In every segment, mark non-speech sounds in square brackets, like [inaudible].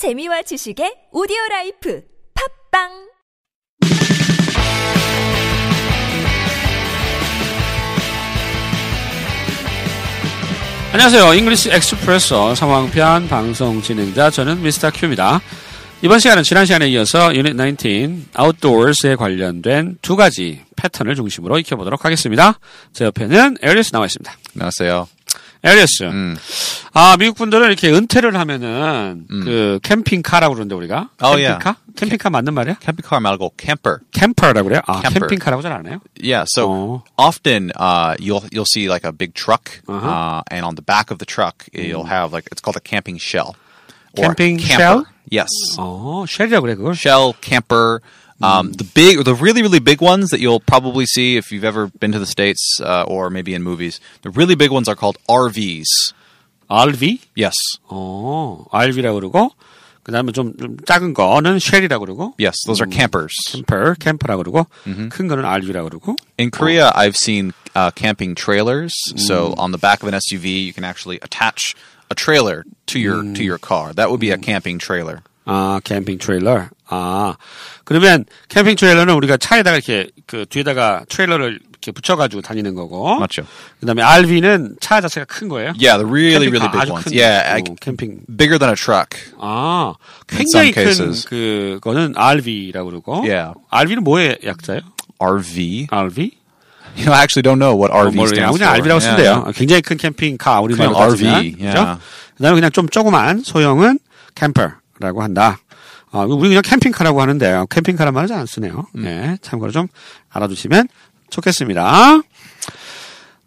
재미와 지식의 오디오 라이프 팟빵 안녕하세요. English Expresso 상황편 방송 진행자 저는 Mr. Q입니다. 이번 시간은 지난 시간에 이어서 유닛 19 아웃도어스에 관련된 두 가지 패턴을 중심으로 익혀보도록 하겠습니다. 제 옆에는 엘리어스 나와 있습니다. 안녕하세요. 에리스. 음. 아, 미국 분들은 이렇게 은퇴를 하면은 그 캠핑카라고 그러는데 우리가 어, 캠핑카? 캠핑카 맞는 말이야? 캠핑카 말고 camper. 캠퍼라고 그래요? 아, 캠퍼. 캠핑카라고 잘 안 해요? Yeah, so Oh. often uh, you'll you'll see like a big truck, Uh-huh. uh, and on the back of the truck you'll have like it's called a camping shell. Or a Camping camper. shell? Yes, 어, 쉘이라고 그래 그걸. shell camper. Um, The big, the really, really big ones that you'll probably see if you've ever been to the states uh, or maybe in movies. The really big ones are called RVs. RV? Yes, 어, RV라고 그러고 그다음에 좀, 좀 작은 거는 쉘이라고 그러고 yes, those are campers. 캠퍼, 캠퍼라고 그러고 큰 거는 RV라고 그러고 In Korea, I've seen uh, camping trailers. So on the back of an SUV, you can actually attach a trailer to your to your car. That would be a camping trailer. 아, 캠핑 트레일러. 아, 그러면 캠핑 트레일러는 우리가 차에다가 이렇게 그 뒤에다가 트레일러를 이렇게 붙여가지고 다니는 거고. 맞죠. 그다음에 RV는 차 자체가 큰 거예요. Yeah, the really really big ones. 큰 Yeah, 어, 캠핑. bigger than a truck. 아, In 굉장히 some cases. 큰 그거는 RV라고 그러고. Yeah. RV는 뭐의 약자예요? RV. RV? You know, I actually don't know what RV 뭐, stands 그냥 for. RV라고 쓰면 돼요. 굉장히 큰 캠핑카 우리말로 그냥 RV, 그죠? 그다음에 그냥 좀 조그만 소형은 캠퍼라고 한다. 아, 우리 그냥 캠핑카라고 하는데 캠핑카란 말을 잘안 쓰네요. 음. 네, 참고로 좀 알아두시면 좋겠습니다.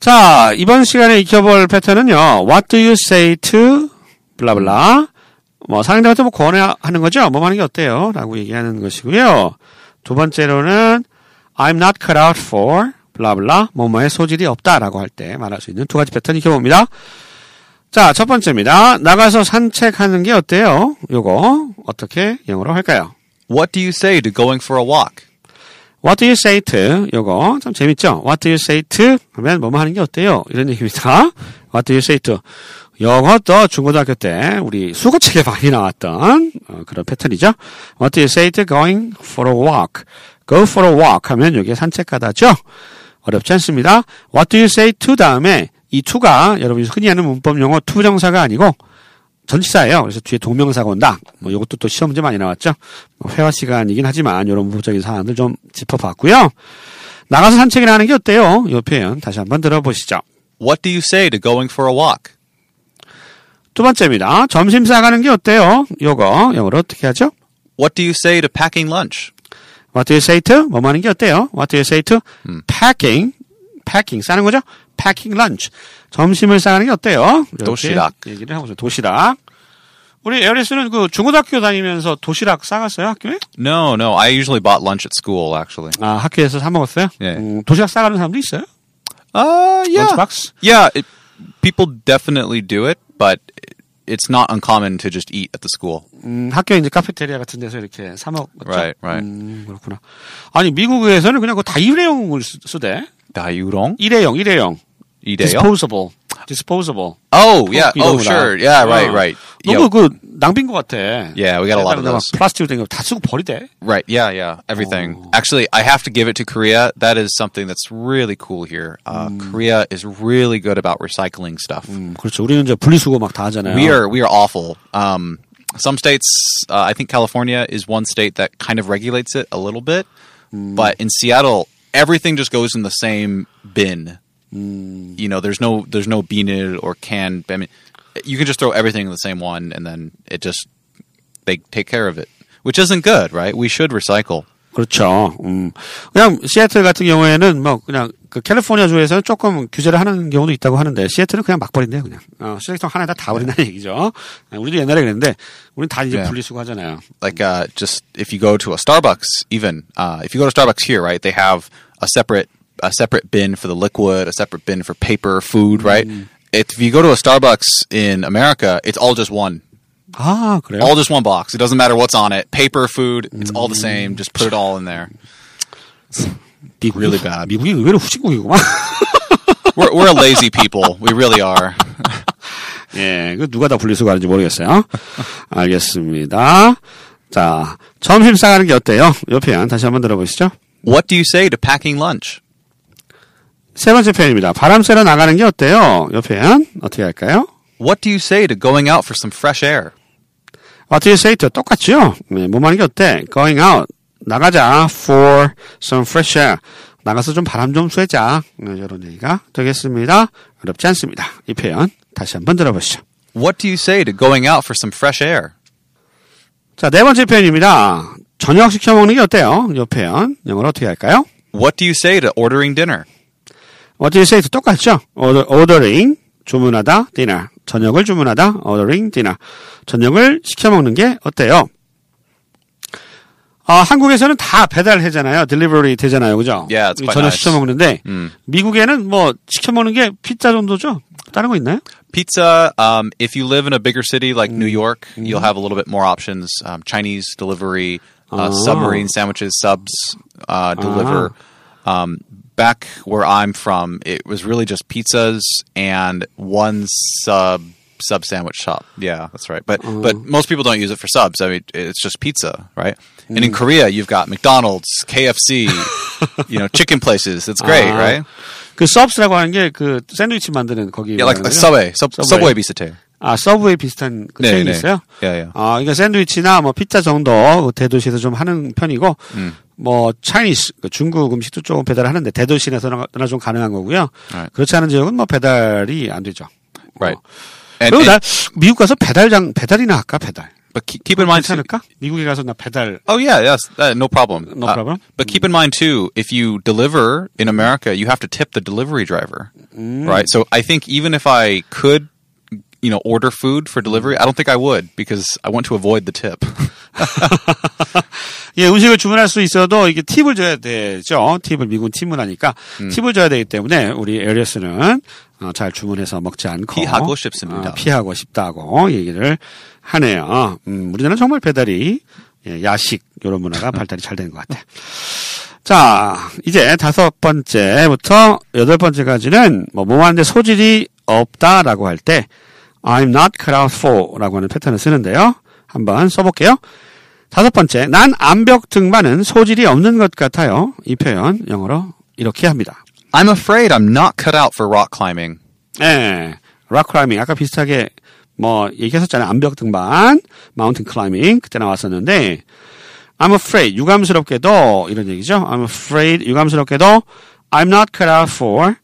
자, 이번 시간에 익혀볼 패턴은요. What do you say to 블라블라 뭐 상대한테 뭐 권하는 거죠. 뭐 하는 게 어때요? 라고 얘기하는 것이고요. 두 번째로는 I'm not cut out for 블라블라 뭐뭐의 소질이 없다라고 할 때 말할 수 있는 두 가지 패턴 익혀봅니다. 자, 첫 번째입니다. 나가서 산책하는 게 어때요? 요거 어떻게 영어로 할까요? What do you say to going for a walk? What do you say to? 요거 참 재밌죠? What do you say to? 하면 뭐뭐 하는 게 어때요? 이런 얘기입니다. What do you say to? 요것도 중고등학교 때 우리 수거책에 많이 나왔던 어, 그런 패턴이죠. What do you say to going for a walk? Go for a walk 하면 여기에 산책하다죠. 어렵지 않습니다. What do you say to 다음에 이 to가 여러분이 흔히 하는 문법 용어 투정사가 아니고 전치사예요. 그래서 뒤에 동명사가 온다. 뭐 이것도 또 시험 문제 많이 나왔죠. 뭐 회화 시간이긴 하지만 이런 문법적인 사안들 좀 짚어봤고요. 나가서 산책이나 하는 게 어때요? 이 표현 다시 한번 들어보시죠. What do you say to going for a walk? 두 번째입니다. 점심 싸가는 게 어때요? 요거 영어로 어떻게 하죠? What do you say to packing lunch? What do you say to? 뭐 하는 게 어때요? What do you say to? packing, packing 싸는 거죠? Packing lunch. 점심을 싸가는 게 어때요? 도시락. 얘기를 하고죠. 도시락. 우리 에어리스는 그 중고등학교 다니면서 도시락 싸갔어요 학교에? No, no. I usually bought lunch at school actually. 아 학교에서 사 먹었어요? 예. 음, 도시락 싸가는 사람도 있어요? Uh, yeah. 런치박스? Yeah, it, people definitely do it, but it's not uncommon to just eat at the school. 음, 학교 이제 카페테리아 같은 데서 이렇게 사 먹었죠. Right, right. 음, 그렇구나. 아니 미국에서는 그냥 그 다 일회용을 쓰- 쓰대. 다유롱? 일회용, 일회용. 이래요? disposable, disposable. Oh, yeah. 이런 Oh, 거다. sure. Yeah, right, 어. right. 너무 Yo, 그 낭비인 것 같아. Yeah, we got a lot of 막 those. 플라스틱으로 된 거 다 쓰고 버리대. right. Yeah, yeah. Everything. Oh. Actually, I have to give it to Korea. That is something that's really cool here. Uh, Korea is really good about recycling stuff. 음, 그렇죠. 우리는 이제 분리수거 막 다 하잖아요. We are we are awful. Um, some states, uh, I think California is one state that kind of regulates it a little bit, but in Seattle, everything just goes in the same bin. You know, there's no there's no beaned or canned. I mean, you can just throw everything in the same one, and then it just they take care of it, which isn't good, right? We should recycle. 그렇죠. 음. 그냥 시애틀 같은 경우에는 뭐 그냥 그 캘리포니아 주에서는 조금 규제를 하는 경우도 있다고 하는데 시애틀은 그냥 막 버린대요, 그냥. 어, 쓰레기통 하나에다 다 버린다는 얘기죠. 아, 우리도 옛날에 그랬는데 우리는 다 이제 네. 분리수거 하잖아요. like uh, just if you go to a Starbucks, even uh, if you go to Starbucks here, right, they have a separate a separate bin for the liquid, a separate bin for paper, food, right. If you go to a Starbucks in America, it's all just one, 아, 그래요? all just one box. It doesn't matter what's on it, paper, food, it's all the same. Just put it all in there. [laughs] 미국이, really bad. 미국이 [laughs] [laughs] 의외로 후진국이구만. We're we're a lazy people. We really are. 예, 그 누가 다 분리수거 하는지 모르겠어요. 알겠습니다. 자, 점심 싸가는 게 어때요? 요 표현 다시 한번 들어보시죠. What do you say to packing lunch? 세 번째 표현입니다. 바람 쐬러 나가는 게 어때요? 요 표현 어떻게 할까요? What do you say to going out for some fresh air? What do you say to 똑같죠? 네, 뭐 하는 게 어때? Going out. 나가자. For some fresh air. 나가서 좀 바람 좀 쐬자. 네, 이런 얘기가 되겠습니다. 어렵지 않습니다. 이 표현 다시 한번 들어보시죠. What do you say to going out for some fresh air? 자, 네 번째 표현입니다. 저녁 시켜 먹는 게 어때요? 이 표현 영어로 어떻게 할까요? What do you say to ordering dinner? What do you say 똑같죠? Order, ordering 주문하다 dinner 저녁을 주문하다 ordering dinner 저녁을 시켜 먹는 게 어때요? 아, 한국에서는 다 배달하잖아요. 딜리버리 되잖아요. 그죠? Yeah, it's quite 저녁 nice. 시켜 먹는데 음. 미국에는 뭐 시켜 먹는 게 피자 정도죠? 다른 거 있나요? Pizza, um, if you live in a bigger city like New York, you'll have a little bit more options. Um, Chinese delivery, uh, submarine sandwiches, subs uh, deliver. Um, back where I'm from, it was really just pizzas and one sub sub sandwich shop. Yeah, that's right. But but most people don't use it for subs. I mean, it's just pizza, right? And in Korea, you've got McDonald's, KFC, [laughs] you know, chicken places. It's great, 아. right? 그 서브스라고 하는 게 그 샌드위치 만드는 거기 Yeah, like, 말하는 like 거죠? Subway, sub, Subway. Subway 비슷해. 아, 서브웨이 비슷한 그 네, 체인이 네. 있어요? 예, 예. 아, 그러니까 샌드위치나 뭐 피자 정도 그 대도시에서 좀 하는 편이고, 음. 뭐 차이니스, 그 중국 음식도 조금 배달을 하는데 대도시에서는 좀 가능한 거고요. Right. 그렇지 않은 지역은 뭐 배달이 안 되죠. Right. 어. And, 그리고 나 미국 가서 배달장 배달이나 할까 배달. but keep, keep in mind, 괜찮을까? 미국에 가서 나 배달. Oh yeah, yes, uh, no problem. No Uh, problem. but keep in mind too, if you deliver in America, you have to tip the delivery driver, Mm. right? So I think even if I could, you know, order food for delivery, I don't think I would because I want to avoid the tip. [laughs] 예, 음식을 주문할 수 있어도 이게 팁을 줘야 되죠. 팁을 미국 팁을 하니까 음. 팁을 줘야 되기 때문에 우리 에리어스는 어, 잘 주문해서 먹지 않고 피하고 싶습니다. 어, 피하고 싶다고 얘기를 하네요. 음, 우리나라는 정말 배달이 예, 야식 이런 문화가 [laughs] 발달이 잘 되는 것 같아요. 자, 이제 다섯 번째부터 여덟 번째까지는 뭐 뭐하는데 소질이 없다라고 할 때 I'm not cut out for라고 하는 패턴을 쓰는데요. 한번 써볼게요. 다섯 번째, 난 암벽 등반은 소질이 없는 것 같아요. 이 표현 영어로 이렇게 합니다. I'm afraid I'm not cut out for rock climbing. 예, rock climbing 아까 비슷하게 뭐 얘기했었잖아요. 암벽 등반, mountain climbing 그때 나왔었는데 I'm afraid 유감스럽게도 이런 얘기죠. I'm afraid 유감스럽게도 I'm not cut out for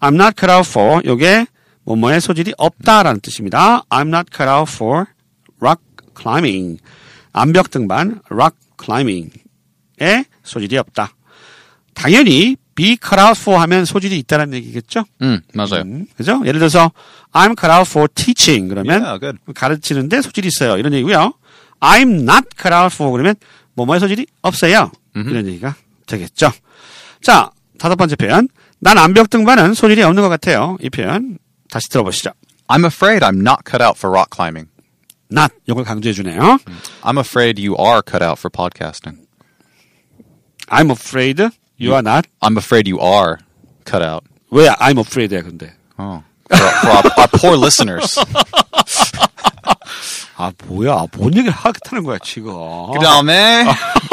I'm not cut out for 요게 뭐뭐에 소질이 없다라는 뜻입니다. I'm not cut out for rock climbing 암벽 등반 rock climbing에 소질이 없다. 당연히 be cut out for 하면 소질이 있다는 얘기겠죠. 음, 맞아요. 음, 그죠? 예를 들어서 I'm cut out for teaching 그러면 Yeah. 가르치는데 소질이 있어요. 이런 얘기고요. I'm not cut out for 그러면 뭐뭐의 소질이 없어요. 이런 얘기가 되겠죠. 자, 다섯 번째 표현. 난 암벽 등반은 소질이 없는 것 같아요. 이 표현 다시 들어보시죠. I'm afraid I'm not cut out for rock climbing. not 이걸 강조해 주네요. I'm afraid you are cut out for podcasting. I'm afraid you are not. I'm afraid you are cut out. 왜 I'm afraid야 근데? Oh, for, for our, our poor listeners. [laughs] 아 뭐야? 뭔 얘기를 하겠다는 거야 지금? 그 다음에,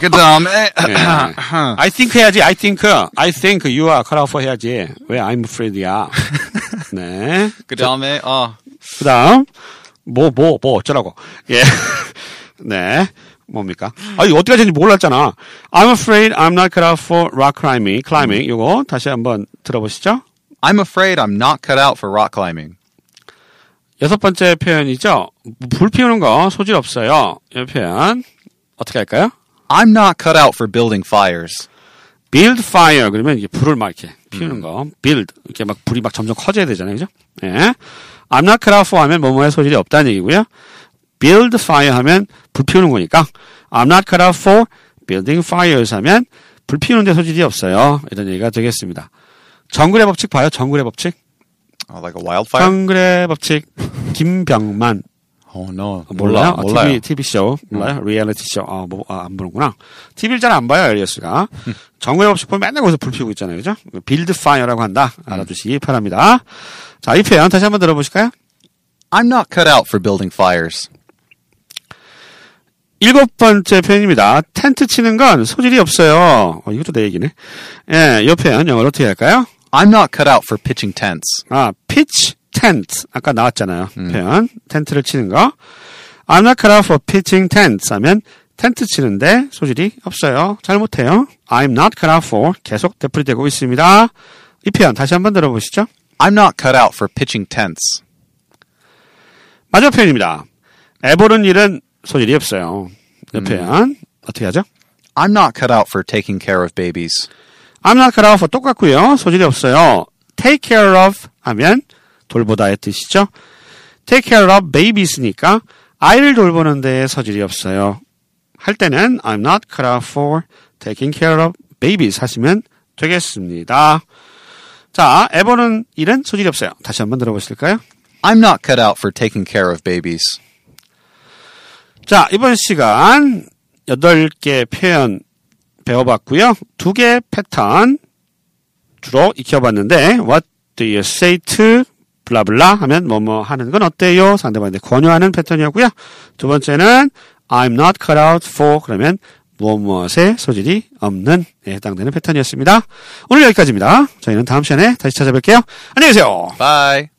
그 다음에, [laughs] 네. I think 해야지. I think. I think you are cut out for 해야지. 왜 I'm afraid야? [laughs] 네. 그 다음에, 어, 그다음 뭐 뭐 뭐 어쩌라고. 예. 네. 뭡니까? 아, 이거 어떻게 하는지 몰랐잖아. I'm afraid I'm not cut out for rock climbing. climbing. 요거 다시 한번 들어보시죠. I'm afraid I'm not cut out for rock climbing. 여섯 번째 표현이죠. 불 피우는 거 소질 없어요. 이 표현 어떻게 할까요? I'm not cut out for building fires. build fire 그러면 이게 불을 막 이렇게 피우는 거 build. 이렇게 막 불이 막 점점 커져야 되잖아요. 그죠? 예. I'm not cut out for 하면 뭐뭐에 소질이 없다는 얘기고요. build fire 하면 불 피우는 거니까 I'm not cut out for building fires 하면 불 피우는 데 소질이 없어요. 이런 얘기가 되겠습니다. 정글의 법칙 봐요. 정글의 법칙. Oh, like a wildfire? 정글의 법칙. 김병만 oh no. 몰라요? 몰라, 아, 몰라요. TV, TV 쇼. 몰라요? 리얼리티 쇼. 아, 뭐, 아, 안 보는구나. TV를 잘 안 봐요, 엘리어스가. 정글의 법칙 보면 맨날 거기서 불 피우고 있잖아요. 그죠? build fire라고 한다. 알아두시기 바랍니다. 자, 이 표현 다시 한번 들어보실까요? I'm not cut out for building fires. 일곱 번째 표현입니다. 텐트 치는 건 소질이 없어요. 어, 이것도 내 얘기네. 예, 이 표현 영어로 어떻게 할까요? I'm not cut out for pitching tents. 아, pitch tent. 아까 나왔잖아요. 표현. 텐트를 치는 거. I'm not cut out for pitching tents 하면 텐트 치는데 소질이 없어요. 잘 못해요. I'm not cut out for 계속 되풀이되고 있습니다. 이 표현 다시 한번 들어보시죠. I'm not cut out for pitching tents. 마지막 표현입니다. 애보는 일은 소질이 없어요. 이 표현 어떻게 하죠? I'm not cut out for taking care of babies. I'm not cut out for 똑같고요. 소질이 없어요. take care of 하면 돌보다의 뜻이죠. take care of babies니까 아이를 돌보는 데 소질이 없어요. 할 때는 I'm not cut out for taking care of babies 하시면 되겠습니다. 자, 에버는 일은 소질이 없어요. 다시 한번 들어보실까요? I'm not cut out for taking care of babies. 자, 이번 시간 8개 표현 배워봤고요. 두개 패턴 주로 익혀봤는데 What do you say to 블라블라 하면 뭐뭐 하는 건 어때요? 상대방한테 권유하는 패턴이었고요. 두 번째는 I'm not cut out for 그러면 무엇무엇에 소질이 없는 에 해당되는 패턴이었습니다. 오늘 여기까지입니다. 저희는 다음 시간에 다시 찾아뵐게요. 안녕히 계세요. Bye.